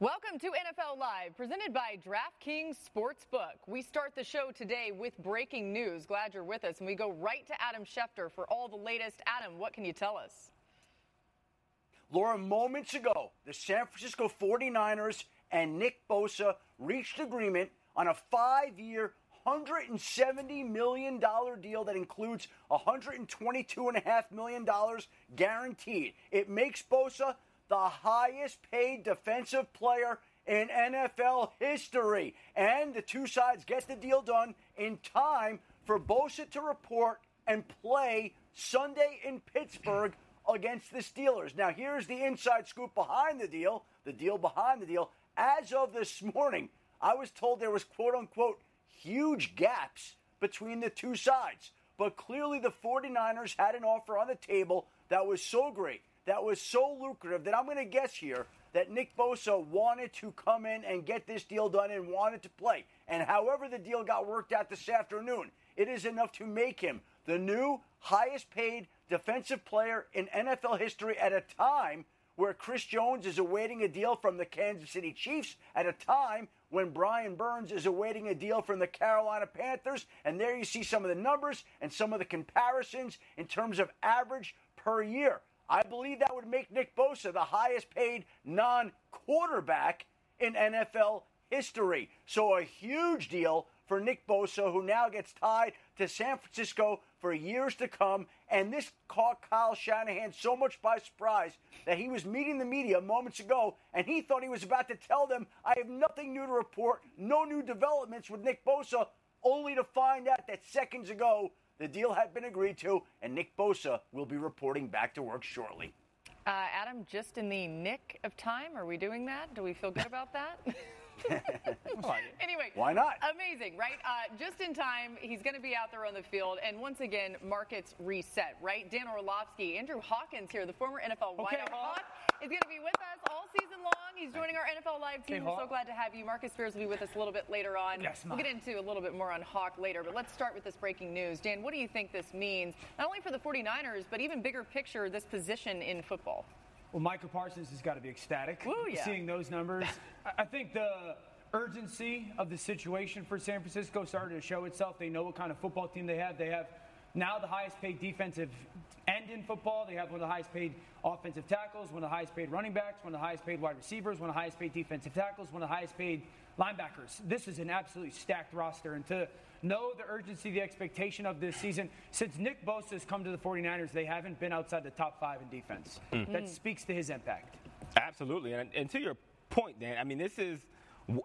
Welcome to NFL Live, presented by DraftKings Sportsbook. We start the show today with breaking news. Glad you're with us. And we go right to Adam Schefter for all the latest. Adam, what can you tell us? Laura, moments ago, the San Francisco 49ers and Nick Bosa reached agreement on a five year, $170 million deal that includes $122.5 million guaranteed. It makes Bosa the highest paid defensive player in NFL history. And the two sides get the deal done in time for Bosa to report and play Sunday in Pittsburgh against the Steelers. Now, here's the inside scoop behind the deal, the deal behind the deal. As of this morning, I was told there was quote unquote huge gaps between the two sides. But clearly the 49ers had an offer on the table that was so great, that was so lucrative that I'm going to guess here that Nick Bosa wanted to come in and get this deal done and wanted to play. And however the deal got worked out this afternoon, it is enough to make him the new highest paid defensive player in NFL history at a time where Chris Jones is awaiting a deal from the Kansas City Chiefs at a time when Brian Burns is awaiting a deal from the Carolina Panthers. And there you see some of the numbers and some of the comparisons in terms of average per year. I believe that would make Nick Bosa the highest paid non quarterback in NFL history. So a huge deal for Nick Bosa, who now gets tied to San Francisco for years to come. And this caught Kyle Shanahan so much by surprise that he was meeting the media moments ago and he thought he was about to tell them, I have nothing new to report, no new developments with Nick Bosa, only to find out that seconds ago the deal had been agreed to and Nick Bosa will be reporting back to work shortly. Uh, Adam, just in the nick of time, are we doing that? Do we feel good about that? anyway, why not? Amazing, right? Uh, just in time, he's going to be out there on the field, and once again, markets reset, right? Dan Orlovsky, Andrew Hawkins here, the former NFL okay, wideout Hawk, is going to be with us all season long. He's joining our NFL Live team. We're so glad to have you. Marcus Spears will be with us a little bit later on. Yes, we'll get into a little bit more on Hawk later, but let's start with this breaking news. Dan, what do you think this means, not only for the 49ers, but even bigger picture, this position in football? Well, Micah Parsons has got to be ecstatic Woo, yeah. seeing those numbers. I think the urgency of the situation for San Francisco started to show itself. They know what kind of football team they have. They have now the highest paid defensive end in football. They have one of the highest paid offensive tackles, one of the highest paid running backs, one of the highest paid wide receivers, one of the highest paid defensive tackles, one of the highest paid linebackers. This is an absolutely stacked roster. And to know the urgency, the expectation of this season, since Nick Bosa has come to the 49ers, they haven't been outside the top five in defense. Mm. That speaks to his impact. Absolutely. And, and to your point, Dan, I mean, this is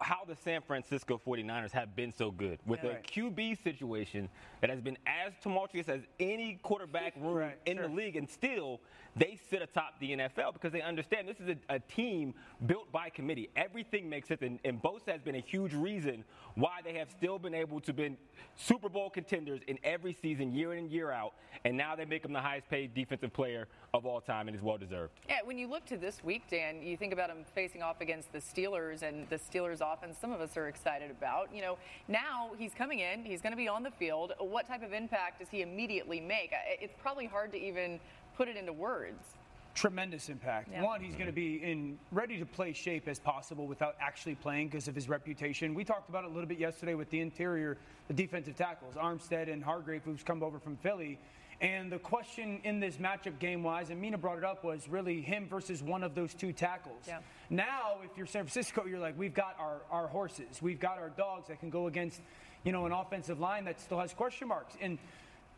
how the San Francisco 49ers have been so good with yeah, a right. QB situation that has been as tumultuous as any quarterback room right, in sure. the league, and still they sit atop the NFL because they understand this is a, a team built by committee. Everything makes sense, and, and Bosa has been a huge reason why they have still been able to be Super Bowl contenders in every season, year in and year out, and now they make him the highest paid defensive player of all time, and is well deserved. Yeah, when you look to this week, Dan, you think about him facing off against the Steelers and the Steelers offense. Some of us are excited about. You know, now he's coming in, he's going to be on the field. What type of impact does he immediately make? It's probably hard to even put it into words. Tremendous impact. Yeah. One, he's going to be in ready to play shape as possible without actually playing because of his reputation. We talked about it a little bit yesterday with the interior, the defensive tackles, Armstead and Hargrave, who's come over from Philly. And the question in this matchup game wise, and Mina brought it up, was really him versus one of those two tackles. Yeah. Now, if you're San Francisco, you're like, we've got our, our horses, we've got our dogs that can go against, you know, an offensive line that still has question marks. And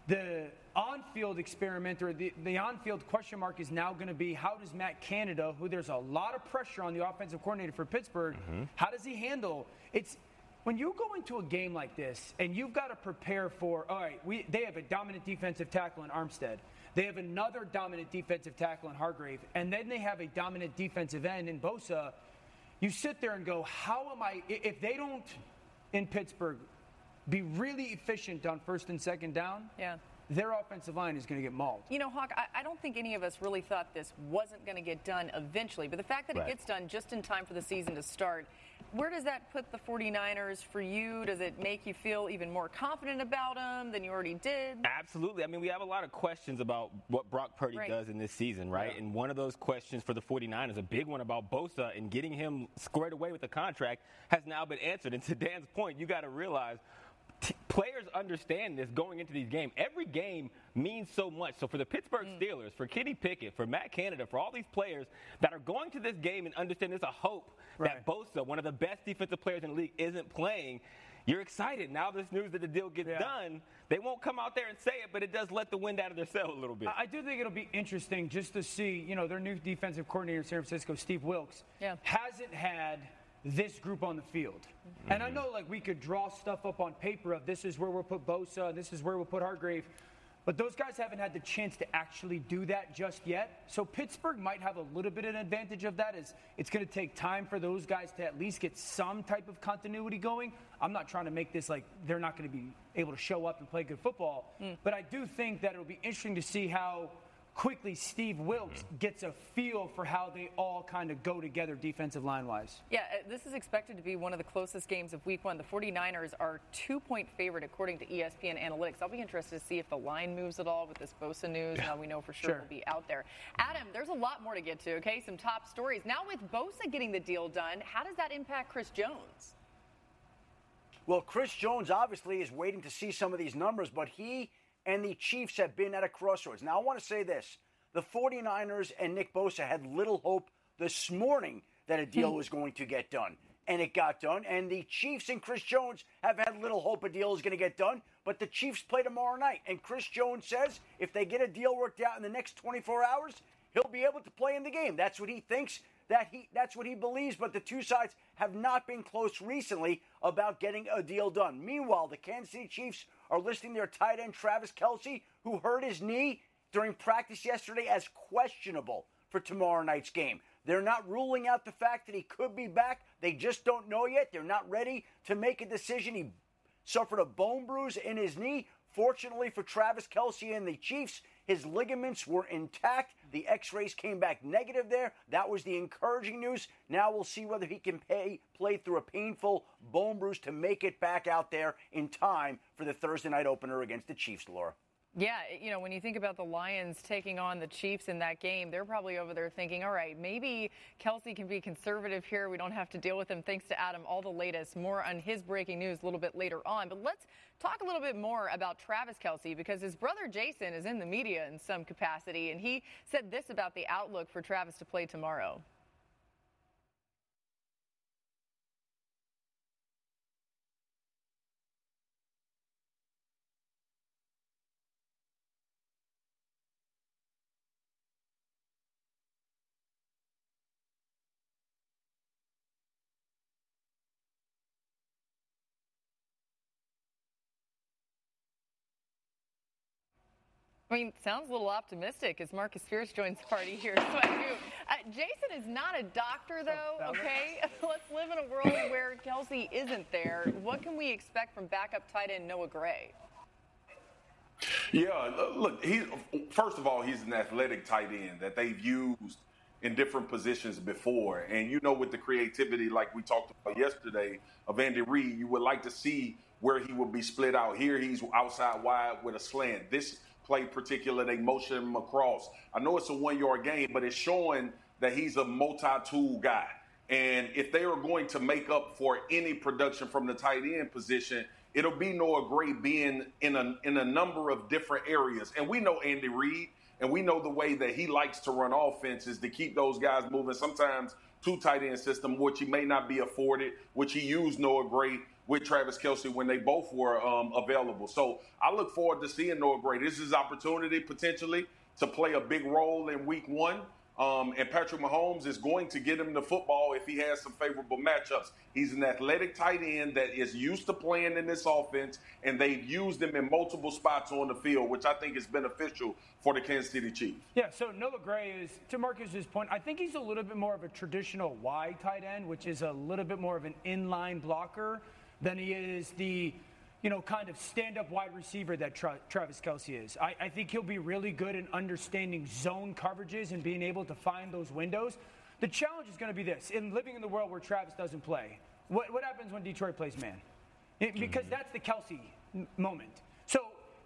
the on-field experiment or the, the on-field question mark is now going to be how does Matt Canada, who there's a lot of pressure on the offensive coordinator for Pittsburgh, mm-hmm. how does he handle it's when you go into a game like this and you've got to prepare for all right, we, they have a dominant defensive tackle in Armstead. They have another dominant defensive tackle in Hargrave, and then they have a dominant defensive end in Bosa. You sit there and go, how am I if they don't in Pittsburgh be really efficient on first and second down. Yeah. Their offensive line is going to get mauled. You know, Hawk, I, I, don't think any of us really thought this wasn't going to get done eventually, but the fact that right. it gets done just in time for the season to start, where does that put the 49ers for you? Does it make you feel even more confident about them than you already did? Absolutely. I mean, we have a lot of questions about what Brock Purdy Right. does in this season, right? And one of those questions for the 49ers, a big one about Bosa and getting him squared away with the contract, has now been answered. And to Dan's point, you got to realize t- players understand this going into these games. Every game means so much. So for the Pittsburgh Mm. Steelers, for Kenny Pickett, for Matt Canada, for all these players that are going to this game and understand there's a hope Right. that Bosa, one of the best defensive players in the league, isn't playing. You're excited. Now this news that the deal gets Yeah. done, they won't come out there and say it, but it does let the wind out of their sail a little bit. I I do think it'll be interesting just to see, you know, their new defensive coordinator in San Francisco, Steve Wilks, Yeah. hasn't had this group on the field. And I mm-hmm. know, like, we could draw stuff up on paper of this is where we'll put Bosa, and this is where we'll put Hargrave. But those guys haven't had the chance to actually do that just yet. So Pittsburgh might have a little bit of an advantage of that. Is it's going to take time for those guys to at least get some type of continuity going. I'm not trying to make this like they're not going to be able to show up and play good football, mm. but I do think that it'll be interesting to see how quickly Steve Wilks gets a feel for how they all kind of go together defensive line wise. Yeah, uh, this is expected to be one of the closest games of week one. The 49ers are two point favorite according to ESPN Analytics. I'll be interested to see if the line moves at all with this Bosa news. Now we know for sure, Sure. it'll be out there. Adam, there's a lot more to get to, okay? Some top stories. Now with Bosa getting the deal done, how does that impact Chris Jones? Well, Chris Jones obviously is waiting to see some of these numbers, but he and the Chiefs have been at a crossroads. Now, I want to say this the 49ers and Nick Bosa had little hope this morning that a deal hmm. was going to get done. And it got done. And the Chiefs and Chris Jones have had little hope a deal is going to get done. But the Chiefs play tomorrow night. And Chris Jones says if they get a deal worked out in the next 24 hours, he'll be able to play in the game. That's what he thinks. That he that's what he believes, but the two sides have not been close recently about getting a deal done. Meanwhile, the Kansas City Chiefs are listing their tight end Travis Kelce, who hurt his knee during practice yesterday, as questionable for tomorrow night's game. They're not ruling out the fact that he could be back. They just don't know yet. They're not ready to make a decision. He suffered a bone bruise in his knee. Fortunately for Travis Kelce and the Chiefs, his ligaments were intact. The x rays came back negative there. That was the encouraging news. Now we'll see whether he can pay, play through a painful bone bruise to make it back out there in time for the Thursday night opener against the Chiefs, Laura. Yeah, you know, when you think about the Lions taking on the Chiefs in that game, they're probably over there thinking, all right, maybe Kelce can be conservative here. We don't have to deal with him. Thanks to Adam, all the latest. More on his breaking news a little bit later on. But let's talk a little bit more about Travis Kelce because his brother Jason is in the media in some capacity, and he said this about the outlook for Travis to play tomorrow. I mean, sounds a little optimistic as Marcus Spears joins the party here. So I do. Uh, Jason is not a doctor, though, okay? Let's live in a world where Kelce isn't there. What can we expect from backup tight end Noah Gray? Yeah, look, he first of all, he's an athletic tight end that they've used in different positions before. And you know, with the creativity like we talked about yesterday of Andy Reid, you would like to see where he would be split out. Here he's outside wide with a slant. This play particular, they motion him across. I know it's a one yard game, but it's showing that he's a multi-tool guy. And if they are going to make up for any production from the tight end position, it'll be Noah Gray being in a in a number of different areas. And we know Andy Reid, and we know the way that he likes to run offenses to keep those guys moving. Sometimes two tight end system, which he may not be afforded, which he used Noah Gray with Travis Kelce when they both were um, available. So I look forward to seeing Noah Gray. This is opportunity potentially to play a big role in Week One. Um, and Patrick Mahomes is going to get him the football if he has some favorable matchups. He's an athletic tight end that is used to playing in this offense, and they've used him in multiple spots on the field, which I think is beneficial for the Kansas City Chiefs. Yeah, so Noah Gray is, to Marcus's point, I think he's a little bit more of a traditional wide tight end, which is a little bit more of an inline blocker than he is the, you know, kind of stand up wide receiver that Tra- Travis Kelce is. I, I think he'll be really good in understanding zone coverages and being able to find those windows. The challenge is going to be this in living in the world where Travis doesn't play. What, what happens when Detroit plays man? It, because mm-hmm. that's the Kelce m- moment. So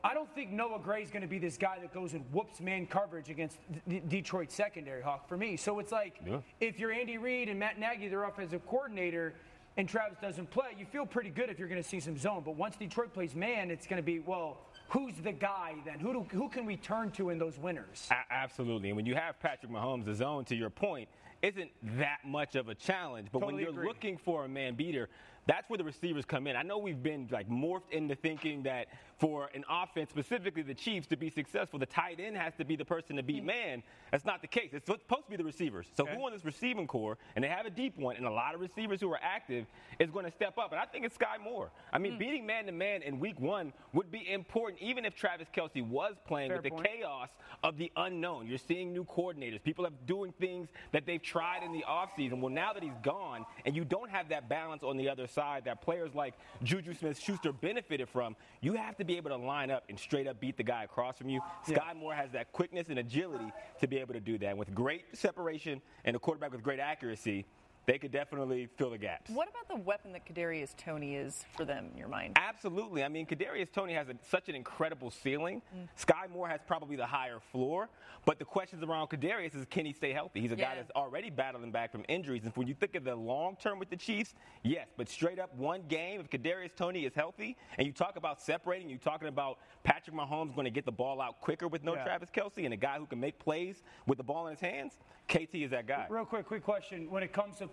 I don't think Noah Gray is going to be this guy that goes and whoops man coverage against D- Detroit secondary, Hawk, for me. So it's like Yeah. if you're Andy Reid and Matt Nagy, their offensive coordinator, and Travis doesn't play, you feel pretty good if you're going to see some zone. But once Detroit plays man, it's going to be, well, who's the guy then? Who, do, who can we turn to in those winners? A- absolutely. And when you have Patrick Mahomes, the zone, to your point, isn't that much of a challenge. But when you're agree. looking for a man beater, that's where the receivers come in. I know we've been like morphed into thinking that for an offense, specifically the Chiefs, to be successful, the tight end has to be the person to beat man. That's not the case. It's supposed to be the receivers. So Okay. who on this receiving corps, and they have a deep one, and a lot of receivers who are active, is going to step up. And I think it's Skyy Moore. I Hmm. mean, beating man to man in week one would be important, even if Travis Kelce was playing Fair with the chaos of the unknown. You're seeing new coordinators. People are doing things that they've tried in the offseason. Well, now that he's gone and you don't have that balance on the other side that players like Juju Smith Schuster benefited from, you have to be able to line up and straight up beat the guy across from you. Yeah. Skyy Moore has that quickness and agility to be able to do that. With great separation and a quarterback with great accuracy, they could definitely fill the gaps. What about the weapon that Kadarius Toney is for them in your mind? Absolutely. I mean, Kadarius Toney has a, such an incredible ceiling. Mm. Skyy Moore has probably the higher floor. But the questions around Kadarius is can he stay healthy? He's a guy that's already battling back from injuries. And when you think of the long term with the Chiefs, yes. But straight up one game, if Kadarius Tony is healthy, and you talk about separating, you're talking about Patrick Mahomes going to get the ball out quicker with no Yeah. Travis Kelce and a guy who can make plays with the ball in his hands, KT is that guy. Real quick, quick question. When it comes to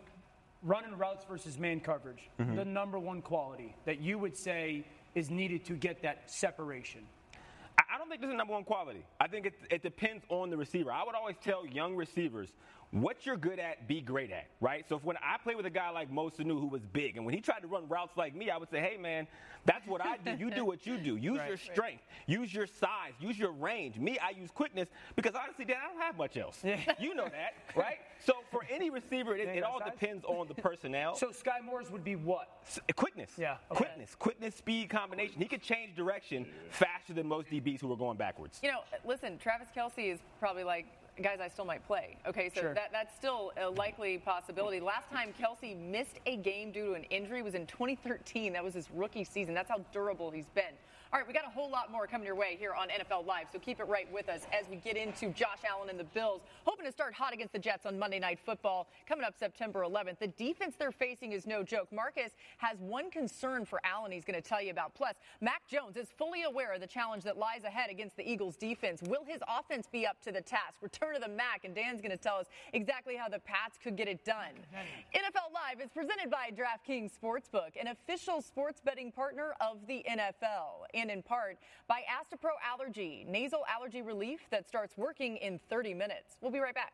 running routes versus man coverage, Mm-hmm. the number one quality that you would say is needed to get that separation? I don't think there's a number one quality. I think it, it depends on the receiver. I would always tell young receivers, what you're good at, be great at, right? So if when I play with a guy like Mo Sanu, who was big, and when he tried to run routes like me, I would say, hey, man, that's what I do. You do what you do. Use your strength. Use your size. Use your range. Me, I use quickness because honestly, Dan, I don't have much else. You know that, right? So for any receiver, it, it all size. depends on the personnel. So Skyy Moore's would be what? S- quickness. Yeah, okay. Quickness. Quickness, speed combination. He could change direction faster than most DBs who are going backwards. You know, listen, Travis Kelce is probably like, guys, I still might play. Okay, so Sure. that, that's still a likely possibility. Last time Kelce missed a game due to an injury was in 2013. That was his rookie season. That's how durable he's been. All right, we got a whole lot more coming your way here on NFL Live, so keep it right with us as we get into Josh Allen and the Bills, hoping to start hot against the Jets on Monday Night Football coming up September 11th. The defense they're facing is no joke. Marcus has one concern for Allen he's going to tell you about. Plus, Mac Jones is fully aware of the challenge that lies ahead against the Eagles defense. Will his offense be up to the task? Return to the Mac, and Dan's going to tell us exactly how the Pats could get it done. NFL Live is presented by DraftKings Sportsbook, an official sports betting partner of the NFL, and in part by Astepro Allergy, nasal allergy relief that starts working in 30 minutes. We'll be right back.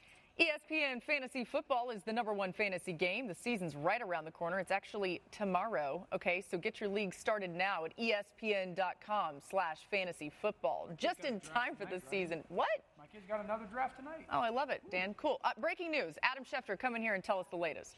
ESPN Fantasy Football is the number one fantasy game. The season's right around the corner. It's actually tomorrow. Okay, so get your league started now at ESPN.com slash fantasy football. Just in time for the season. What? My kid's got another draft tonight. Oh, I love it, Dan. Cool. Uh, breaking news. Adam Schefter, come in here and tell us the latest.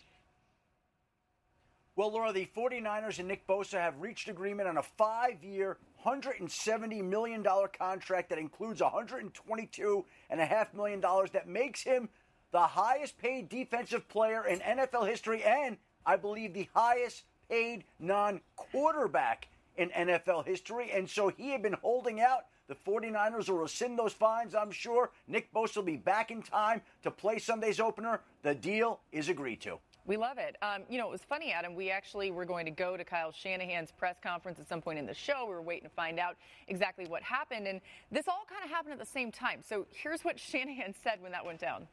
Well, Laura, the 49ers and Nick Bosa have reached agreement on a five year, $170 million contract that includes $122.5 million that makes him the highest paid defensive player in NFL history, and I believe the highest paid non quarterback in NFL history. And so he had been holding out. The 49ers will rescind those fines, I'm sure. Nick Bosa will be back in time to play Sunday's opener. The deal is agreed to. We love it. Um, you know, it was funny, Adam. We actually were going to go to Kyle Shanahan's press conference at some point in the show. We were waiting to find out exactly what happened. And this all kind of happened at the same time. So here's what Shanahan said when that went down.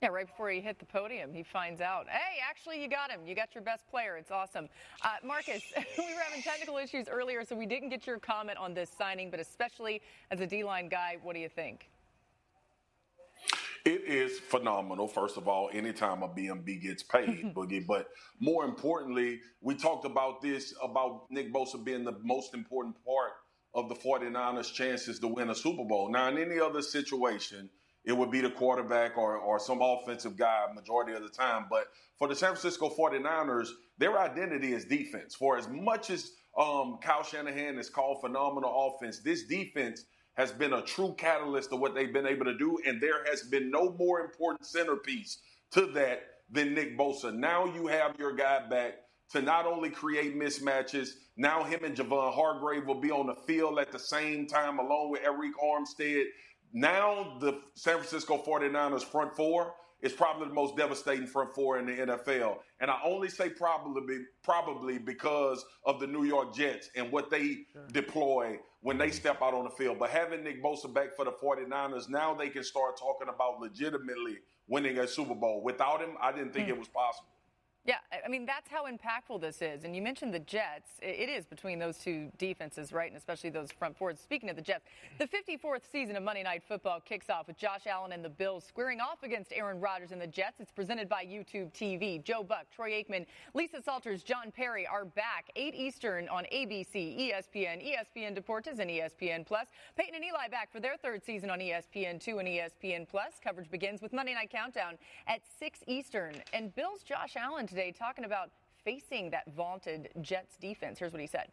Yeah, right before he hit the podium, he finds out, hey, actually, you got him. You got your best player. It's awesome. Uh, Marcus, we were having technical issues earlier, so we didn't get your comment on this signing, but especially as a D line guy, what do you think? It is phenomenal, first of all, anytime a BMB gets paid, Boogie. But more importantly, we talked about this about Nick Bosa being the most important part of the 49ers' chances to win a Super Bowl. Now, in any other situation, it would be the quarterback or, or some offensive guy majority of the time. But for the San Francisco 49ers, their identity is defense. For as much as um, Kyle Shanahan has called phenomenal offense, this defense has been a true catalyst of what they've been able to do. And there has been no more important centerpiece to that than Nick Bosa. Now you have your guy back to not only create mismatches, now him and Javon Hargrave will be on the field at the same time, along with Arik Armstead now the San Francisco 49ers front four is probably the most devastating front four in the NFL. And I only say probably probably because of the New York Jets and what they sure. deploy when they step out on the field. But having Nick Bosa back for the 49ers, now they can start talking about legitimately winning a Super Bowl. Without him, I didn't think mm. it was possible. Yeah, I mean, that's how impactful this is. And you mentioned the Jets. It is between those two defenses, right? And especially those front fours. Speaking of the Jets, the 54th season of Monday Night Football kicks off with Josh Allen and the Bills squaring off against Aaron Rodgers and the Jets. It's presented by YouTube TV. Joe Buck, Troy Aikman, Lisa Salters, John Parry are back. 8 Eastern on ABC, ESPN, ESPN Deportes, and ESPN Plus. Peyton and Eli back for their third season on ESPN2 and ESPN Plus. Coverage begins with Monday Night Countdown at 6 Eastern. And Bills Josh Allen today today talking about facing that vaunted Jets defense. Here's what he said.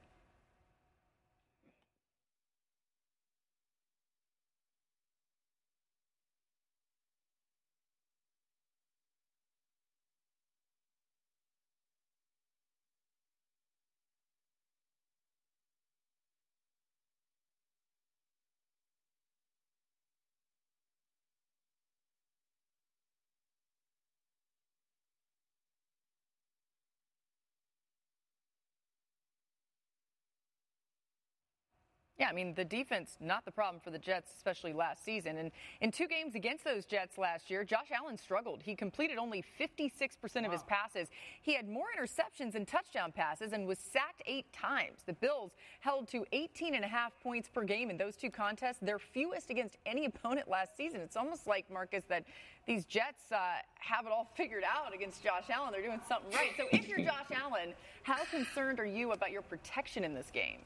Yeah, I mean, the defense, not the problem for the Jets, especially last season. And in two games against those Jets last year, Josh Allen struggled. He completed only 56% wow. of his passes. He had more interceptions than touchdown passes and was sacked eight times. The Bills held to 18 and a half points per game in those two contests, their fewest against any opponent last season. It's almost like, Marcus, that these Jets uh, have it all figured out against Josh Allen. They're doing something right. So if you're Josh Allen, how concerned are you about your protection in this game?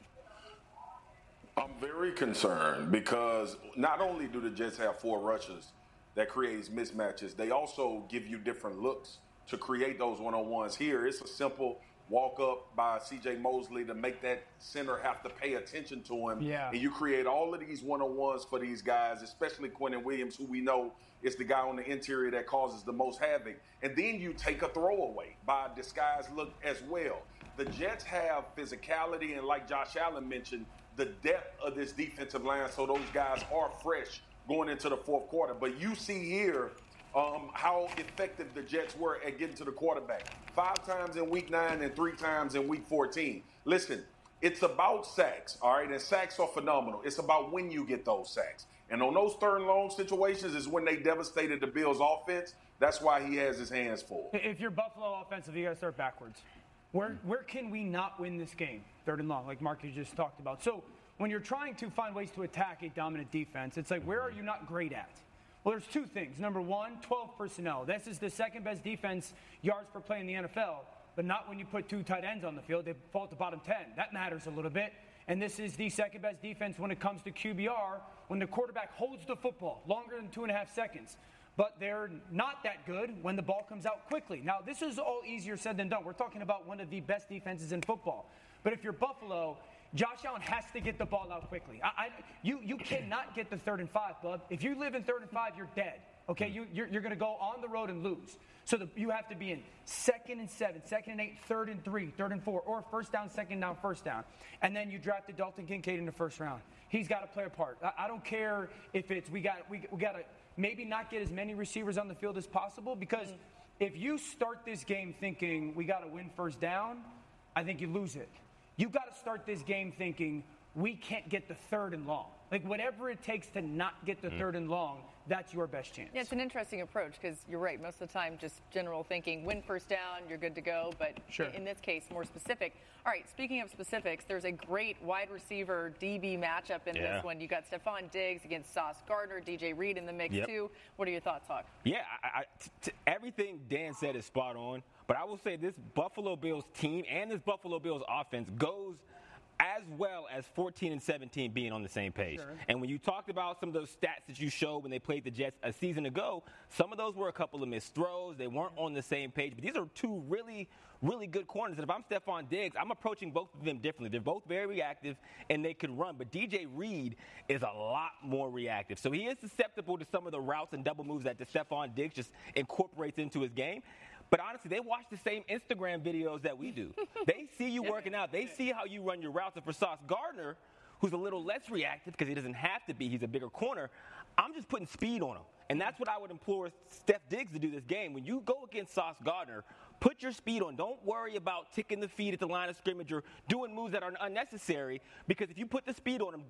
I'm very concerned because not only do the Jets have four rushers that creates mismatches, they also give you different looks to create those one-on-ones. Here, it's a simple walk up by CJ Mosley to make that center have to pay attention to him. Yeah. And you create all of these one-on-ones for these guys, especially Quinnen Williams, who we know is the guy on the interior that causes the most havoc. And then you take a throwaway by disguise look as well. The Jets have physicality, and like Josh Allen mentioned, the depth of this defensive line so those guys are fresh going into the fourth quarter. But you see here um, how effective the Jets were at getting to the quarterback. Five times in week nine and three times in week 14. Listen, it's about sacks, all right? And sacks are phenomenal. It's about when you get those sacks. And on those third and long situations is when they devastated the Bills' offense. That's why he has his hands full. If you're Buffalo offensive, you got to start backwards. Where, where can we not win this game? Third and long, like Marcus just talked about. So when you're trying to find ways to attack a dominant defense, it's like, where are mm-hmm. you not great at? Well, there's two things. Number one, 12 personnel. This is the second best defense yards per play in the NFL. but not when you put two tight ends on the field. They fall to bottom 10. That matters a little bit. And this is the second best defense when it comes to QBR when the quarterback holds the football longer than two and a half seconds. But they're not that good when the ball comes out quickly. Now, this is all easier said than done. We're talking about one of the best defenses in football. But if you're Buffalo, Josh Allen has to get the ball out quickly. I, I, you, you cannot get the third and five, bud. If you live in third and five, you're dead. Okay, you, you're, you're going to go on the road and lose. So the, you have to be in second and seven, second and eight, third and three, third and four, or first down, second down, first down. And then you drafted Dalton Kincaid in the first round. He's got to play a part. I, I don't care if it's we got we, we got to maybe not get as many receivers on the field as possible because mm. if you start this game thinking we got to win first down, I think you lose it. You got to start this game thinking we can't get the third and long. Like whatever it takes to not get the mm. third and long, that's your best chance. Yeah, it's an interesting approach because you're right. Most of the time, just general thinking, win first down, you're good to go. But sure. in this case, more specific. All right, speaking of specifics, there's a great wide receiver DB matchup in yeah. this one. You got Stefon Diggs against Sauce Gardner, DJ Reed in the mix yep. too. What are your thoughts, Hawk? Yeah, I, I, t- everything Dan said is spot on. But I will say this Buffalo Bills team and this Buffalo Bills offense goes – as well as 14 and 17 being on the same page. Sure. And when you talked about some of those stats that you showed when they played the Jets a season ago, some of those were a couple of missed throws. They weren't on the same page. But these are two really, really good corners. And if I'm Stefon Diggs, I'm approaching both of them differently. They're both very reactive and they can run. But DJ Reed is a lot more reactive. So he is susceptible to some of the routes and double moves that Stefon Diggs just incorporates into his game. But honestly, they watch the same Instagram videos that we do. they see you working out. They see how you run your routes. And for Sauce Gardner, who's a little less reactive because he doesn't have to be, he's a bigger corner. I'm just putting speed on him. And that's what I would implore Steph Diggs to do this game. When you go against Sauce Gardner, put your speed on. Don't worry about ticking the feet at the line of scrimmage or doing moves that are unnecessary because if you put the speed on him,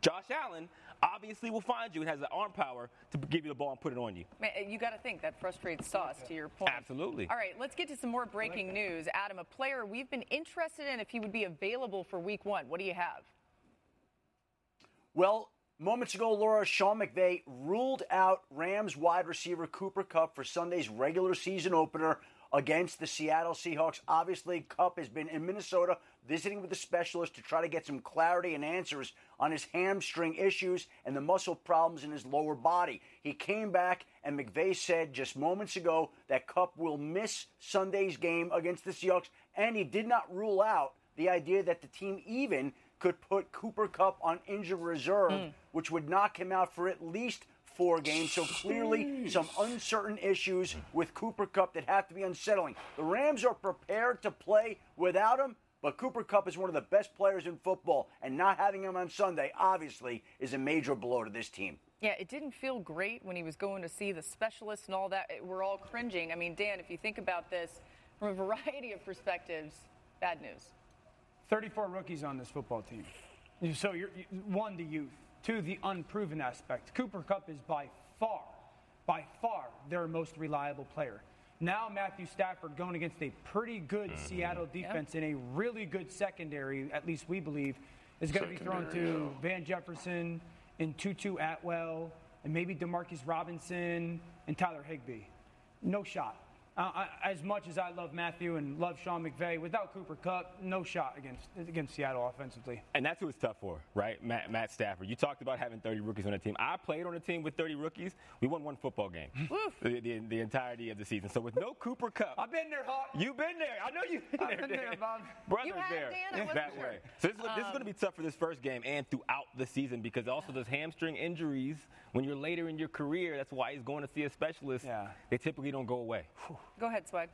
Josh Allen obviously will find you and has the arm power to give you the ball and put it on you. Man, you got to think that frustrates Sauce, to your point. Absolutely. All right, let's get to some more breaking news. Adam, a player we've been interested in if he would be available for week one. What do you have? Well, moments ago, Laura Sean McVay ruled out Rams wide receiver Cooper Kupp for Sunday's regular season opener against the Seattle Seahawks. Obviously, Kupp has been in Minnesota visiting with a specialist to try to get some clarity and answers on his hamstring issues and the muscle problems in his lower body. He came back, and McVay said just moments ago that Kupp will miss Sunday's game against the Seahawks, and he did not rule out the idea that the team even could put Cooper Kupp on injured reserve, mm. which would knock him out for at least four games. So clearly, some uncertain issues with Cooper Kupp that have to be unsettling. The Rams are prepared to play without him, but Cooper Kupp is one of the best players in football, and not having him on Sunday obviously is a major blow to this team. Yeah, it didn't feel great when he was going to see the specialist and all that. We're all cringing. I mean, Dan, if you think about this from a variety of perspectives, bad news. 34 rookies on this football team. So you're one, the youth, two, the unproven aspect. Cooper Kupp is by far, by far their most reliable player. Now Matthew Stafford going against a pretty good mm-hmm. Seattle defense in a really good secondary, at least we believe, is going to be thrown to Van Jefferson and Tutu Atwell and maybe Demarcus Robinson and Tyler Higbee. No shot. Uh, I, as much as I love Matthew and love Sean McVay, without Cooper Kupp, no shot against against Seattle offensively. And that's who it's tough for, right? Matt, Matt Stafford. You talked about having 30 rookies on a team. I played on a team with 30 rookies. We won one football game the, the, the, entirety of the season. So with no Cooper Kupp, I've been there, Hawk. You've been there. I know you've been I've there. Been there, Bob. Brothers you have, there. Dan, that sure. way. So this, um, this is going to be tough for this first game and throughout the season because also those hamstring injuries when you're later in your career. That's why he's going to see a specialist. Yeah. They typically don't go away. Go ahead, Swag.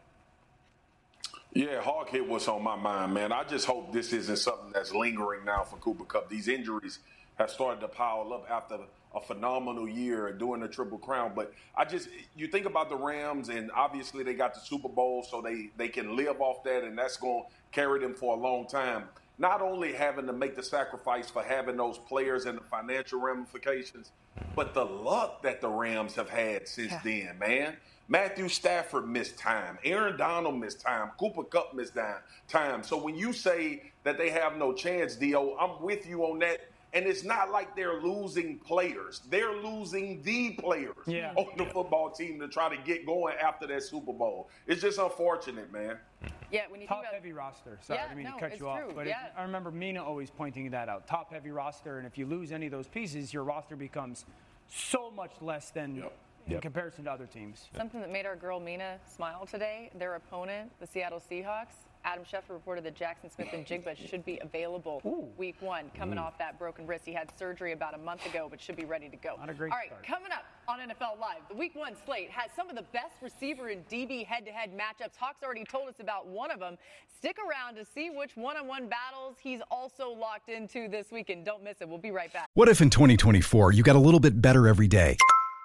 Yeah, Hawk hit what's on my mind, man. I just hope this isn't something that's lingering now for Cooper Kupp. These injuries have started to pile up after a phenomenal year doing the Triple Crown. But I just, you think about the Rams, and obviously they got the Super Bowl, so they, they can live off that, and that's going to carry them for a long time. Not only having to make the sacrifice for having those players and the financial ramifications, but the luck that the Rams have had since yeah. then, man. Matthew Stafford missed time. Aaron Donald missed time. Cooper Kupp missed time. So when you say that they have no chance, Dio, I'm with you on that. And it's not like they're losing players. They're losing the players yeah. on the football team to try to get going after that Super Bowl. It's just unfortunate, man. Yeah, when you top think about heavy roster. Sorry, Yeah, I didn't mean no, to cut it's you off, true, but it- I remember Mina always pointing that out. Top heavy roster, and if you lose any of those pieces, your roster becomes so much less than in Yep. comparison to other teams. Something that made our girl Mina smile today, their opponent, the Seattle Seahawks, Adam Schefter reported that Jaxon Smith-Njigba should be available week one, coming off that broken wrist. He had surgery about a month ago, but should be ready to go. Not a great All right, start. coming up on NFL Live, the week one slate has some of the best receiver and DB head to head matchups. Hawks already told us about one of them. Stick around to see which one on one battles he's also locked into this weekend. Don't miss it. We'll be right back. What if in 2024 you got a little bit better every day?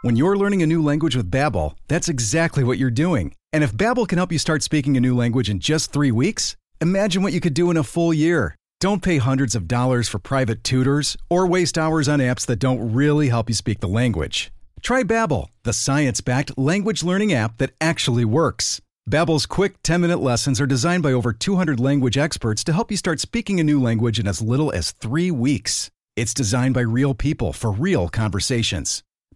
When you're learning a new language with Babbel, that's exactly what you're doing. And if Babbel can help you start speaking a new language in just 3 weeks, imagine what you could do in a full year. Don't pay hundreds of dollars for private tutors or waste hours on apps that don't really help you speak the language. Try Babbel, the science-backed language learning app that actually works. Babbel's quick 10-minute lessons are designed by over 200 language experts to help you start speaking a new language in as little as 3 weeks. It's designed by real people for real conversations.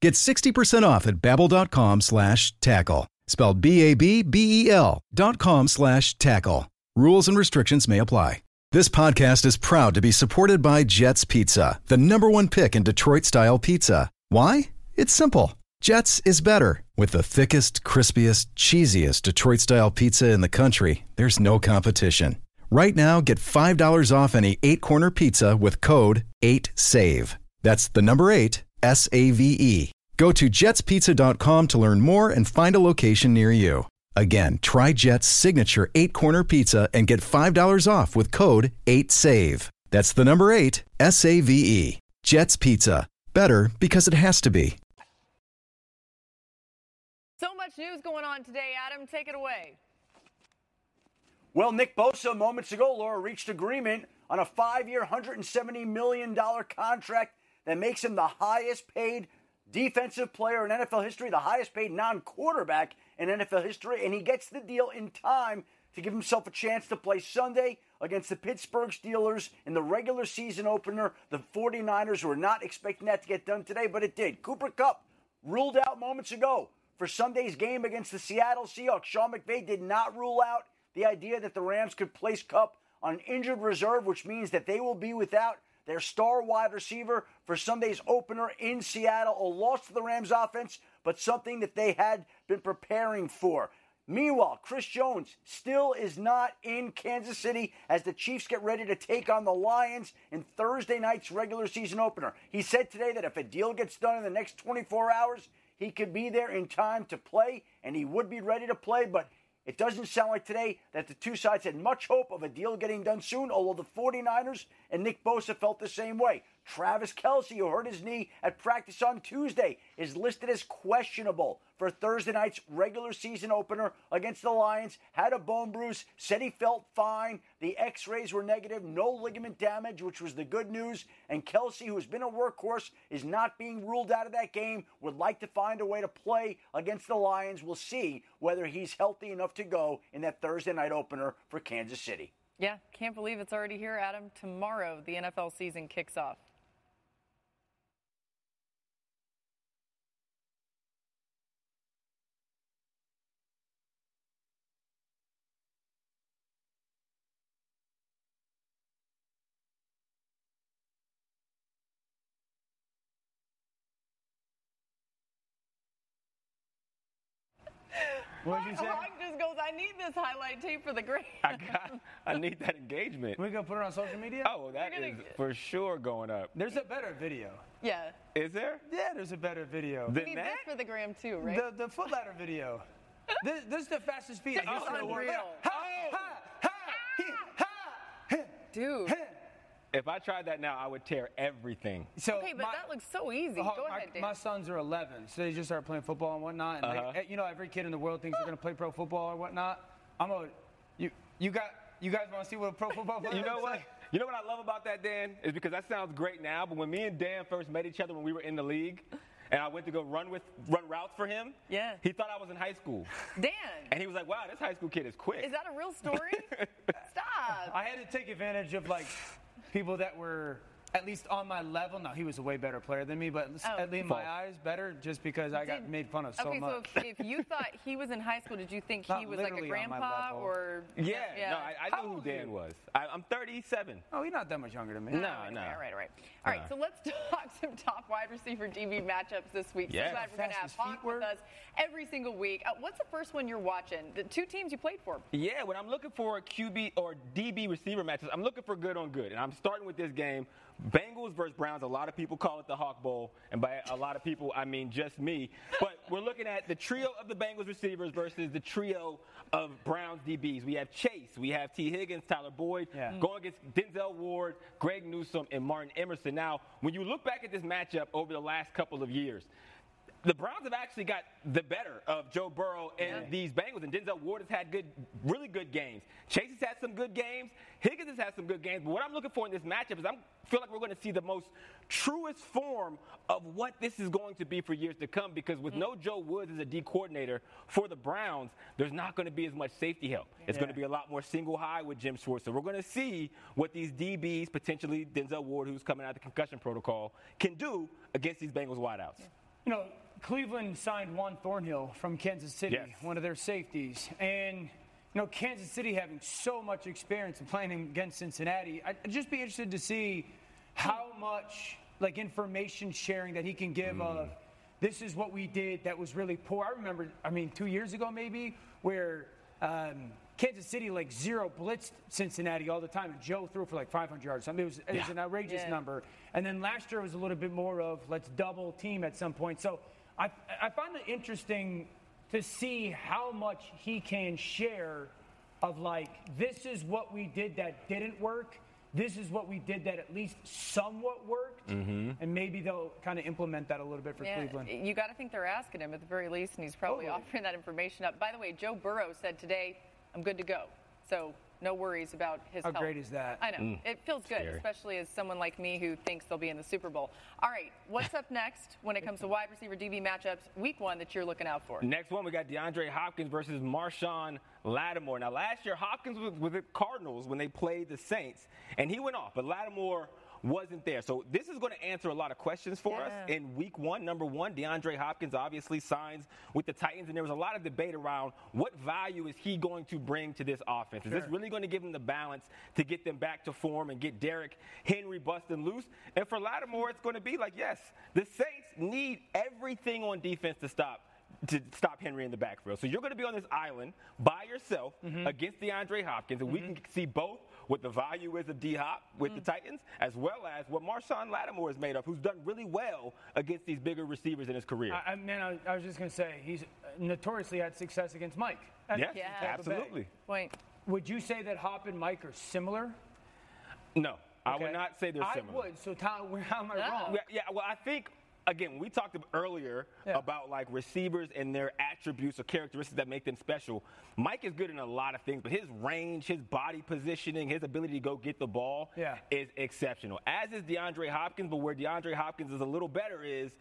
Get 60% off at babbel.com slash tackle. Spelled B-A-B-B-E-L dot com slash tackle. Rules and restrictions may apply. This podcast is proud to be supported by Jets Pizza, the number one pick in Detroit-style pizza. Why? It's simple. Jets is better. With the thickest, crispiest, cheesiest Detroit-style pizza in the country, there's no competition. Right now, get $5 off any eight-corner pizza with code 8SAVE. That's the number 8, S-A-V-E. Go to jetspizza.com to learn more and find a location near you. Again, try Jet's signature eight-corner pizza and get $5 off with code 8SAVE. That's the number 8, S-A-V-E. Jet's Pizza. Better because it has to be. So much news going on today, Adam. Take it away. Well, Nick Bosa moments ago, Laura reached agreement on a five-year, $170 million contract that makes him the highest paid defensive player in NFL history, the highest paid non-quarterback in NFL history, and he gets the deal in time to give himself a chance to play Sunday against the Pittsburgh Steelers in the regular season opener. The 49ers were not expecting that to get done today, but it did. Cooper Kupp ruled out moments ago for Sunday's game against the Seattle Seahawks. Sean McVay did not rule out the idea that the Rams could place Kupp on injured reserve, which means that they will be without their star wide receiver for Sunday's opener in Seattle. A loss to the Rams offense, but something that they had been preparing for. Meanwhile, Chris Jones still is not in Kansas City as the Chiefs get ready to take on the Lions in Thursday night's regular season opener. He said today that if a deal gets done in the next 24 hours, he could be there in time to play and he would be ready to play, but it doesn't sound like today that the two sides had much hope of a deal getting done soon, although the 49ers and Nick Bosa felt the same way. Travis Kelce, who hurt his knee at practice on Tuesday, is listed as questionable for Thursday night's regular season opener against the Lions. Had a bone bruise, said he felt fine. The x rays were negative, no ligament damage, which was the good news. And Kelce, who has been a workhorse, is not being ruled out of that game, would like to find a way to play against the Lions. We'll see whether he's healthy enough to go in that Thursday night opener for Kansas City. Yeah, can't believe it's already here, Adam. Tomorrow, the NFL season kicks off. What did you say? Hawk just goes, I need this highlight tape for the grade. I got, I need that engagement. We gonna put it on social media? Oh, that You're is for sure going up. There's a better video. yeah. Is there? Yeah, there's a better video. Than Need that? this for the gram, too, right? The, the foot ladder video. this, this is the fastest speed. This is unreal. Ha, ha, ha, he, ha, Dude. he. If I tried that now, I would tear everything. So Okay, but my- that looks so easy. Hawk, Go my, ahead, Dan. my sons are 11, so they just started playing football and whatnot. And Uh-huh. like, eh, you know, every kid in the world thinks they're gonna play pro football or whatnot. I'm a, you, you got You guys want to see what a pro football player You know what? like? You know what I love about that, Dan? Is because that sounds great now, but when me and Dan first met each other when we were in the league, and I went to go run with run routes for him, Yeah. he thought I was in high school, Dan, and he was like, "Wow, this high school kid is quick." is that a real story? Stop. I had to take advantage of like people that were at least on my level. Now he was a way better player than me, but Oh. at least in my eyes better just because I got made fun of so okay, much. so if, if you thought he was in high school, did you think he was like a literally on my grandpa or? yeah, no, I, I knew who Dan was. I, 37. oh, you're not that much younger than me. No, All no. right, all right, all right. All right, Uh. so let's talk some top wide receiver DB matchups this week. So Yeah. glad we're going to have his Hawk with us every single week. Uh, what's the first one you're watching? The two teams you played for. Yeah, when I'm looking for a QB or DB receiver matches, I'm looking for good on good. And I'm starting with this game. Bengals versus Browns. A lot of people call it the Hawk Bowl. And by a lot of people, I mean just me. But we're looking at the trio of the Bengals receivers versus the trio of Browns DBs. We have Chase, we have Tee Higgins, Tyler Boyd, Yeah. Hmm. going against Denzel Ward, Greg Newsome, and Martin Emerson. Now, when you look back at this matchup over the last couple of years, the Browns have actually got the better of Joe Burrow and these Bengals, and Denzel Ward has had good, really good games. Chase has had some good games. Higgins has had some good games. But what I'm looking for in this matchup is I feel like we're going to see the most truest form of what this is going to be for years to come. Because with mm. no Joe Woods as a D coordinator for the Browns, there's not going to be as much safety help. It's going to be a lot more single high with Jim Schwartz. So we're going to see what these DBs, potentially Denzel Ward, who's coming out of the concussion protocol, can do against these Bengals wideouts. You know, Cleveland signed Juan Thornhill from Kansas City, Yes. one of their safeties. And, you know, Kansas City having so much experience in playing against Cincinnati, I'd I'd just be interested to see how much, like, information sharing that he can give Mm. of this is what we did that was really poor. I remember, I mean, two years ago maybe, where um, Kansas City, like, zero blitzed Cincinnati all the time, and Joe threw for like 500 yards. I mean, it was, it was Yeah. an outrageous Yeah. number. And then last year was a little bit more of let's double team at some point. So I, I find it interesting to see how much he can share of like, this is what we did that didn't work. This is what we did that at least somewhat worked. Mm-hmm. And maybe they'll kind of implement that a little bit for Yeah, Cleveland. you got to think they're asking him at the very least, and he's probably Totally. offering that information up. By the way, Joe Burrow said today, "I'm good to go," so no worries about his How health. great is that? I know mm. it feels good, Scary. especially as someone like me who thinks they'll be in the Super Bowl. All right, what's up next when it comes to wide receiver DB matchups, Week One that you're looking out for? Next one, we got DeAndre Hopkins versus Marshon Lattimore. Now, last year, Hopkins was with the Cardinals when they played the Saints, and he went off, but Lattimore wasn't there. So this is going to answer a lot of questions for us in week one. Number one, DeAndre Hopkins obviously signs with the Titans, and there was a lot of debate around what value is he going to bring to this offense. Is this really going to give them the balance to get them back to form and get Derrick Henry busting loose? And for Lattimore, it's going to be like, yes, the Saints need everything on defense to stop to stop Henry in the backfield. So you're going to be on this island by yourself mm-hmm. against DeAndre Hopkins, and we mm-hmm. can see both what the value is of D Hop with the mm. Titans, as well as what Marshon Lattimore is made of, who's done really well against these bigger receivers in his career. I, I, man, I, I was just going to say, he's uh, notoriously had success against Mike. Yes, Yeah. Absolutely. Point. Would you say that Hop and Mike are similar? No, I would not say they're similar. I similar. would. So how, how am I No. wrong? Yeah, yeah, well, I think again, we talked earlier Yeah. about like receivers and their attributes or characteristics that make them special. Mike is good in a lot of things, but his range, his body positioning, his ability to go get the ball Yeah. is exceptional. As is DeAndre Hopkins, but where DeAndre Hopkins is a little better is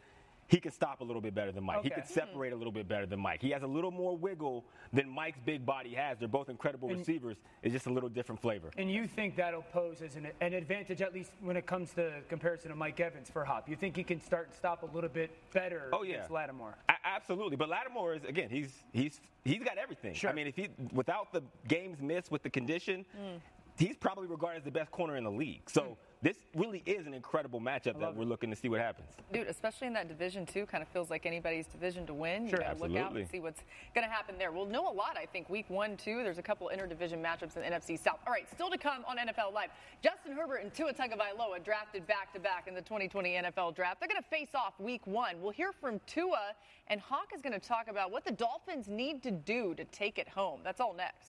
he can stop a little bit better than Mike. He Okay. can hmm. separate a little bit better than Mike. He has a little more wiggle than Mike's big body has. They're both incredible receivers. It's just a little different flavor. And you think that'll pose as an, an advantage, at least when it comes to comparison to Mike Evans for Hop? You think he can start and stop a little bit better Oh, yeah. against Lattimore? A- absolutely, but Lattimore is again he's he's he's got everything. Sure. I mean, if he without the games missed with the condition, hmm. he's probably regarded as the best corner in the league. So hmm. This really is an incredible matchup that we're it. looking to see what happens. Dude, especially in that division too, kind of feels like anybody's division to win. Sure. you gotta look out Absolutely. and see what's going to happen there. We'll know a lot, I think, week one, two. There's a couple interdivision matchups in the NFC South. All right, still to come on NFL Live. Justin Herbert and Tua Tagovailoa drafted back to back in the 2020 NFL Draft. They're going to face off week one. We'll hear from Tua, and Hawk is going to talk about what the Dolphins need to do to take it home. That's all next.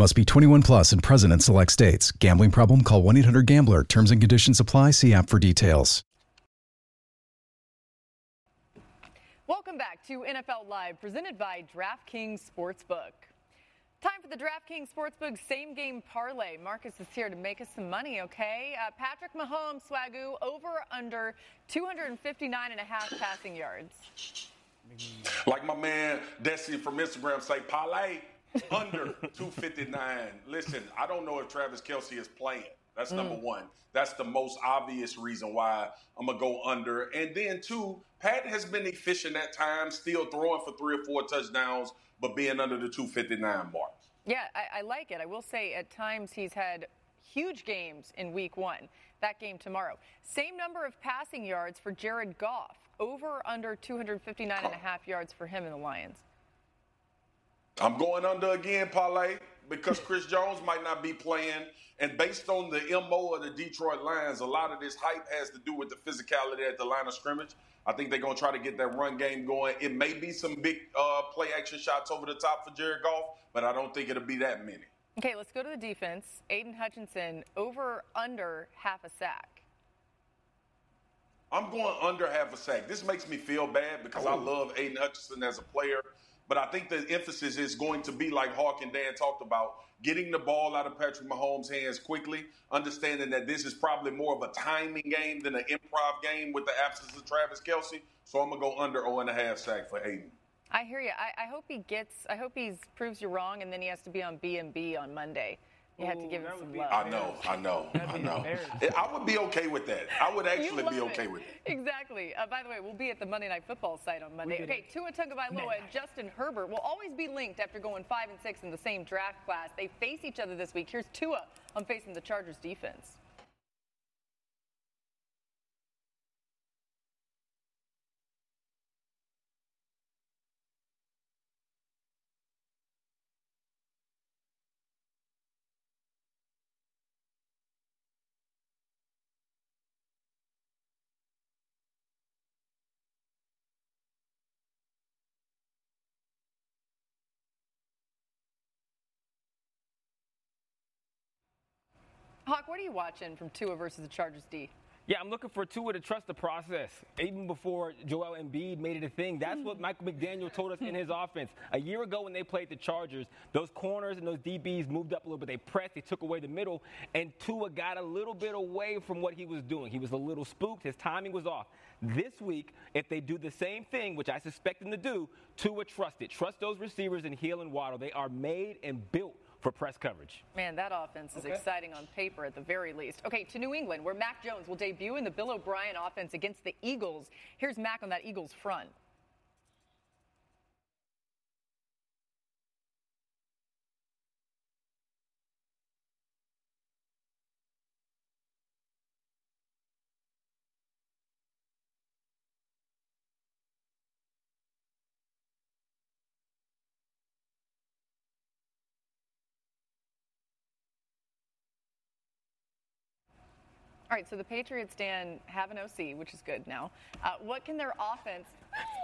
Must be 21 plus and present in select states. Gambling problem? Call 1 800 GAMBLER. Terms and conditions apply. See app for details. Welcome back to NFL Live, presented by DraftKings Sportsbook. Time for the DraftKings Sportsbook same game parlay. Marcus is here to make us some money, okay? Uh, Patrick Mahomes, Swagoo, over under 259 and a half passing yards. Like my man Desi from Instagram say, parlay under 259. Listen, I don't know if Travis Kelce is playing. That's number Mm. one. That's the most obvious reason why I'm gonna go under. And then two, Pat has been efficient at times, still throwing for three or four touchdowns, but being under the 259 mark. Yeah, I, I like it. I will say at times he's had huge games in week one. That game tomorrow. Same number of passing yards for Jared Goff. Over under 259 and a half yards for him in the Lions. I'm going under again, parlay, because Chris Jones might not be playing. And based on the MO of the Detroit Lions, a lot of this hype has to do with the physicality at the line of scrimmage. I think they're going to try to get that run game going. It may be some big uh, play action shots over the top for Jared Goff, but I don't think it'll be that many. Okay, let's go to the defense. Aidan Hutchinson over under half a sack. I'm going under half a sack. This makes me feel bad because I love Aidan Hutchinson as a player, but I think the emphasis is going to be like Hawk and Dan talked about, getting the ball out of Patrick Mahomes' hands quickly, understanding that this is probably more of a timing game than an improv game with the absence of Travis Kelce. So I'm gonna go under oh and a half sack for Aidan. I hear you. I, I hope he gets. I hope he proves you wrong, and then he has to be on B and B on Monday. You have to give him that would some love. I know, I know, I know. I would be okay with that. I would actually be love okay with it. Exactly. Uh, by the way, we'll be at the Monday Night Football site on Monday. Okay, Tua Tagovailoa and Justin Herbert will always be linked after going five and six in the same draft class. They face each other this week. Here's Tua on facing the Chargers defense. Hawk, what are you watching from Tua versus the Chargers D? Yeah, I'm looking for Tua to trust the process. Even before Joel Embiid made it a thing, that's what hmm. Michael McDaniel told us in his offense. A year ago when they played the Chargers, those corners and those DBs moved up a little bit. They pressed, they took away the middle, and Tua got a little bit away from what he was doing. He was a little spooked, his timing was off. This week, if they do the same thing, which I suspect them to do, Tua trust it. Trust those receivers in Hill and Waddle. They are made and built for press coverage. Man, that offense is exciting on paper at the very least. Okay, to New England, where Mac Jones will debut in the Bill O'Brien offense against the Eagles. Here's Mac on that Eagles front. All right, so the Patriots, Dan, have an OC, which is good now. Uh, what can their offense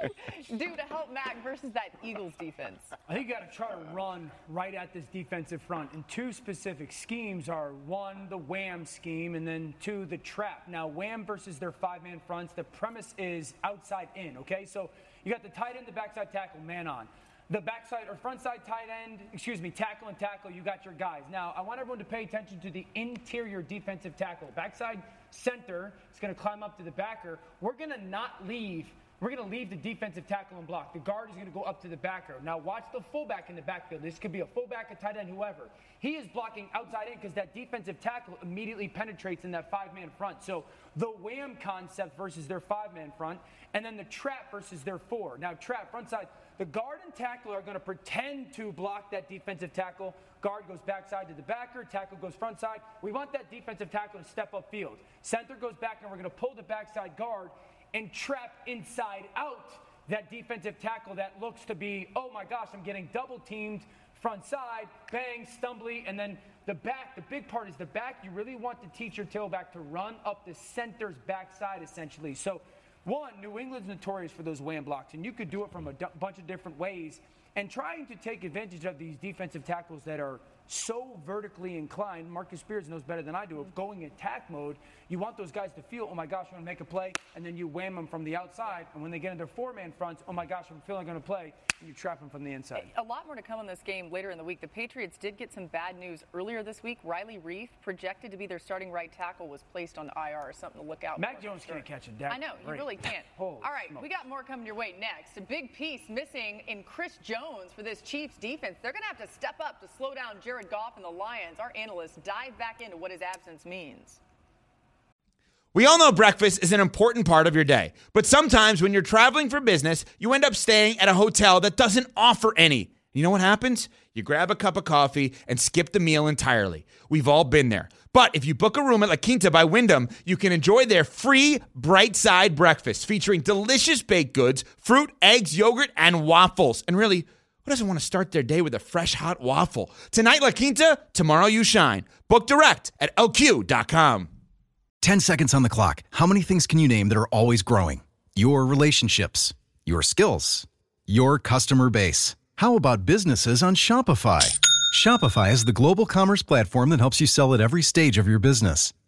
do to help Mac versus that Eagles defense? I think you got to try to run right at this defensive front. And two specific schemes are one, the wham scheme, and then two, the trap. Now, wham versus their five man fronts, the premise is outside in, okay? So you got the tight end, the backside tackle, man on. The backside or front side tight end, excuse me, tackle and tackle, you got your guys. Now, I want everyone to pay attention to the interior defensive tackle. Backside center is going to climb up to the backer. We're going to not leave we're going to leave the defensive tackle and block. The guard is going to go up to the backer. Now watch the fullback in the backfield. This could be a fullback, a tight end, whoever. He is blocking outside in because that defensive tackle immediately penetrates in that five-man front. So the wham concept versus their five-man front, and then the trap versus their four. Now trap front side. The guard and tackle are going to pretend to block that defensive tackle. Guard goes backside to the backer, tackle goes front side. We want that defensive tackle to step up field. Center goes back, and we're going to pull the backside guard and trap inside out that defensive tackle that looks to be, oh my gosh, I'm getting double teamed front side, bang, stumbly, and then the back. The big part is the back. You really want to teach your tailback to run up the center's backside, essentially. So, one, New England's notorious for those wham blocks, and you could do it from a d- bunch of different ways. And trying to take advantage of these defensive tackles that are so vertically inclined. Marcus Spears knows better than I do. Of mm-hmm. going attack mode, you want those guys to feel, oh my gosh, I'm going to make a play, and then you wham them from the outside. And when they get into four man fronts, oh my gosh, I'm feeling going to play, and you trap them from the inside. A lot more to come on this game later in the week. The Patriots did get some bad news earlier this week. Riley Reiff, projected to be their starting right tackle, was placed on IR. Something to look out Mac for. Jones can't catch it. I know, you really can't. All right, we got more coming your way next. A big piece missing in Chris Jones for this Chiefs defense. They're going to have to step up to slow down Jared Goff and the Lions. Our analysts dive back into what his absence means. We all know breakfast is an important part of your day, but sometimes when you're traveling for business, you end up staying at a hotel that doesn't offer any. You know what happens? You grab a cup of coffee and skip the meal entirely. We've all been there. But if you book a room at La Quinta by Wyndham, you can enjoy their free bright side breakfast featuring delicious baked goods, fruit, eggs, yogurt, and waffles. And really, who doesn't want to start their day with a fresh hot waffle? Tonight, La Quinta, tomorrow, you shine. Book direct at lq.com. 10 seconds on the clock. How many things can you name that are always growing? Your relationships, your skills, your customer base. How about businesses on Shopify? Shopify is the global commerce platform that helps you sell at every stage of your business.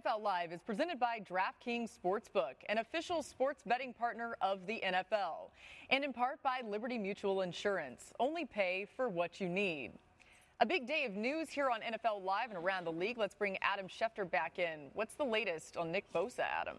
NFL Live is presented by DraftKings Sportsbook, an official sports betting partner of the NFL, and in part by Liberty Mutual Insurance. Only pay for what you need. A big day of news here on NFL Live and around the league. Let's bring Adam Schefter back in. What's the latest on Nick Bosa, Adam?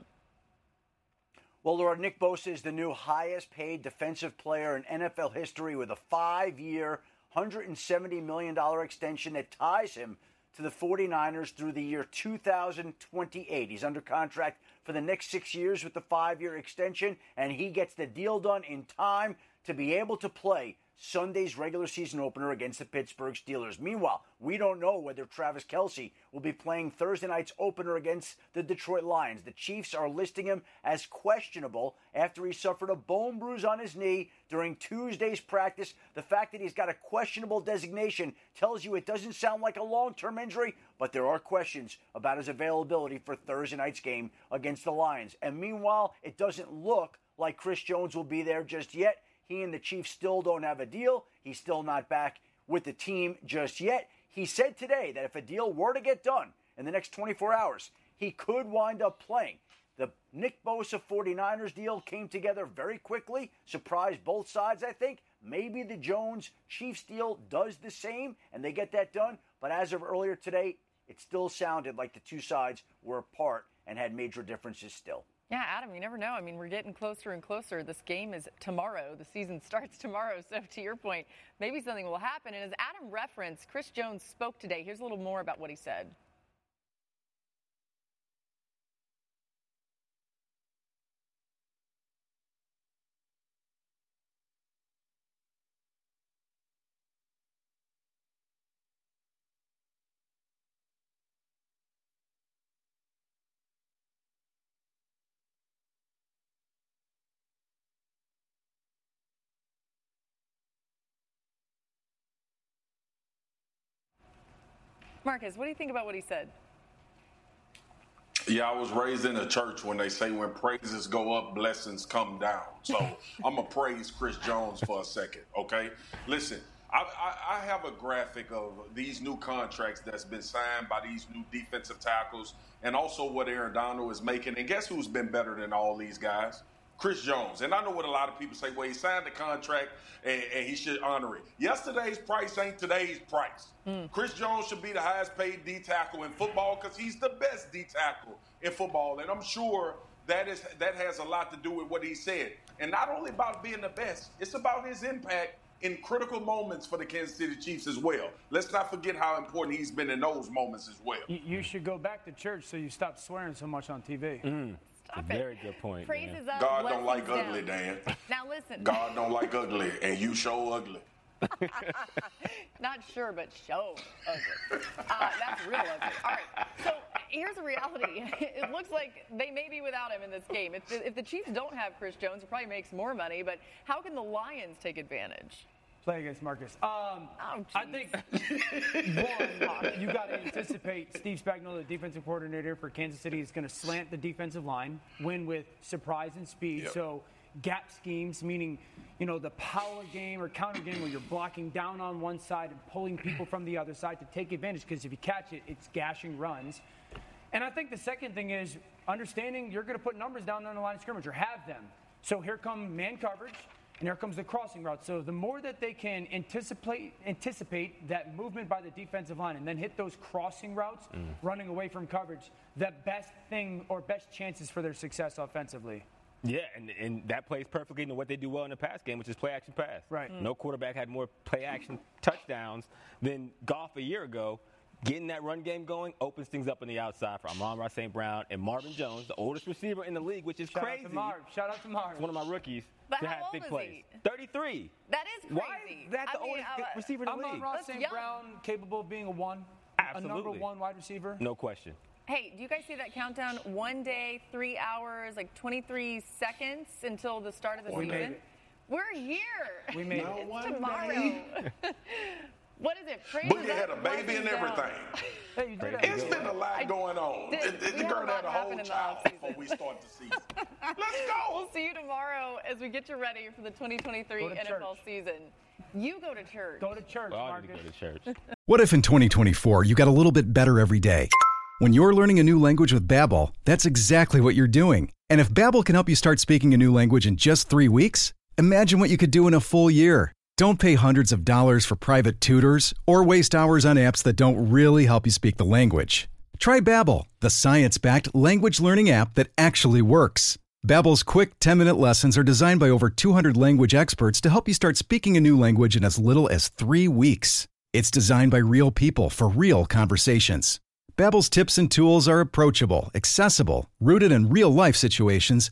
Well, Lord, Nick Bosa is the new highest paid defensive player in NFL history with a five year, $170 million extension that ties him to the 49ers through the year 2028. He's under contract for the next six years with the five year extension, and he gets the deal done in time to be able to play Sunday's regular season opener against the Pittsburgh Steelers. Meanwhile, we don't know whether Travis Kelce will be playing Thursday night's opener against the Detroit Lions. The Chiefs are listing him as questionable after he suffered a bone bruise on his knee during Tuesday's practice. The fact that he's got a questionable designation tells you it doesn't sound like a long term injury, but there are questions about his availability for Thursday night's game against the Lions. And meanwhile, it doesn't look like Chris Jones will be there just yet. He and the Chiefs still don't have a deal. He's still not back with the team just yet. He said today that if a deal were to get done in the next 24 hours, he could wind up playing. The Nick Bosa 49ers deal came together very quickly, surprised both sides, I think. Maybe the Jones Chiefs deal does the same and they get that done. But as of earlier today, it still sounded like the two sides were apart and had major differences still. Yeah, Adam, you never know. I mean, we're getting closer and closer. This game is tomorrow. The season starts tomorrow. So, to your point, maybe something will happen. And as Adam referenced, Chris Jones spoke today. Here's a little more about what he said. Marcus, what do you think about what he said? Yeah, I was raised in a church when they say when praises go up, blessings come down. So I'm going to praise Chris Jones for a second, okay? Listen, I, I, I, have a graphic of these new contracts that's been signed by these new defensive tackles and also what Aaron Donald is making. And guess who's been better than all these guys? Chris Jones. And I know what a lot of people say, well, he signed the contract and, and he should honor it. Yesterday's price ain't today's price. Mm. Chris Jones should be the highest paid D tackle in football because he's the best D tackle in football. And I'm sure that is that has a lot to do with what he said. And not only about being the best, it's about his impact in critical moments for the Kansas City Chiefs as well. Let's not forget how important he's been in those moments as well. You, should go back to church so you stop swearing so much on TV. Mm. Stop it. Very good point. Praises up, God don't like down. ugly, Dan. Now listen. God don't like ugly, and you show ugly. Not sure, but show ugly. Uh, that's real ugly. All right. So here's the reality. It looks like they may be without him in this game. If the, if the Chiefs don't have Chris Jones, it probably makes more money. But how can the Lions take advantage? Play against Marcus. Um, oh, I think one, you got to anticipate Steve Spagnuolo, the defensive coordinator for Kansas City, is going to slant the defensive line, win with surprise and speed. Yep. So gap schemes, meaning you know the power game or counter game where you're blocking down on one side and pulling people from the other side to take advantage. Because if you catch it, it's gashing runs. And I think the second thing is understanding you're going to put numbers down on the line of scrimmage or have them. So here come man coverage and here comes the crossing route. So the more that they can anticipate anticipate that movement by the defensive line and then hit those crossing routes, mm. running away from coverage, the best thing or best chances for their success offensively. Yeah, and, and that plays perfectly into what they do well in the pass game, which is play action pass. Right. Mm. No quarterback had more play action touchdowns than Goff a year ago. Getting that run game going opens things up on the outside for Amon-Ra St. Brown and Marvin Jones, the oldest receiver in the league, which is Shout crazy. Out to Marv. Shout out to Marv. One of my rookies. But to how have old big is plays. he? 33. That is crazy. Why is that the I oldest mean, uh, receiver in the league? Amon-Ra St. Brown capable of being a one, Absolutely. a number one wide receiver. No question. Hey, do you guys see that countdown? One day, three hours, like 23 seconds until the start of the we season. We're here. We made it. It's tomorrow. What is it? Praise Boogie had a baby and everything. Hey, it's been a lot going on. Did, the girl had a whole child before we start the season. Let's go. We'll see you tomorrow as we get you ready for the 2023 NFL church. season. You go to church. Go to church, well, Marcus. Go to church. what if in 2024 you got a little bit better every day? When you're learning a new language with Babbel, that's exactly what you're doing. And if Babbel can help you start speaking a new language in just three weeks, imagine what you could do in a full year. Don't pay hundreds of dollars for private tutors or waste hours on apps that don't really help you speak the language. Try Babbel, the science-backed language learning app that actually works. Babbel's quick 10-minute lessons are designed by over 200 language experts to help you start speaking a new language in as little as 3 weeks. It's designed by real people for real conversations. Babbel's tips and tools are approachable, accessible, rooted in real-life situations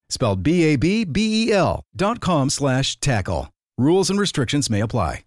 Spelled B-A-B-B-E-L dot com slash tackle. Rules and restrictions may apply.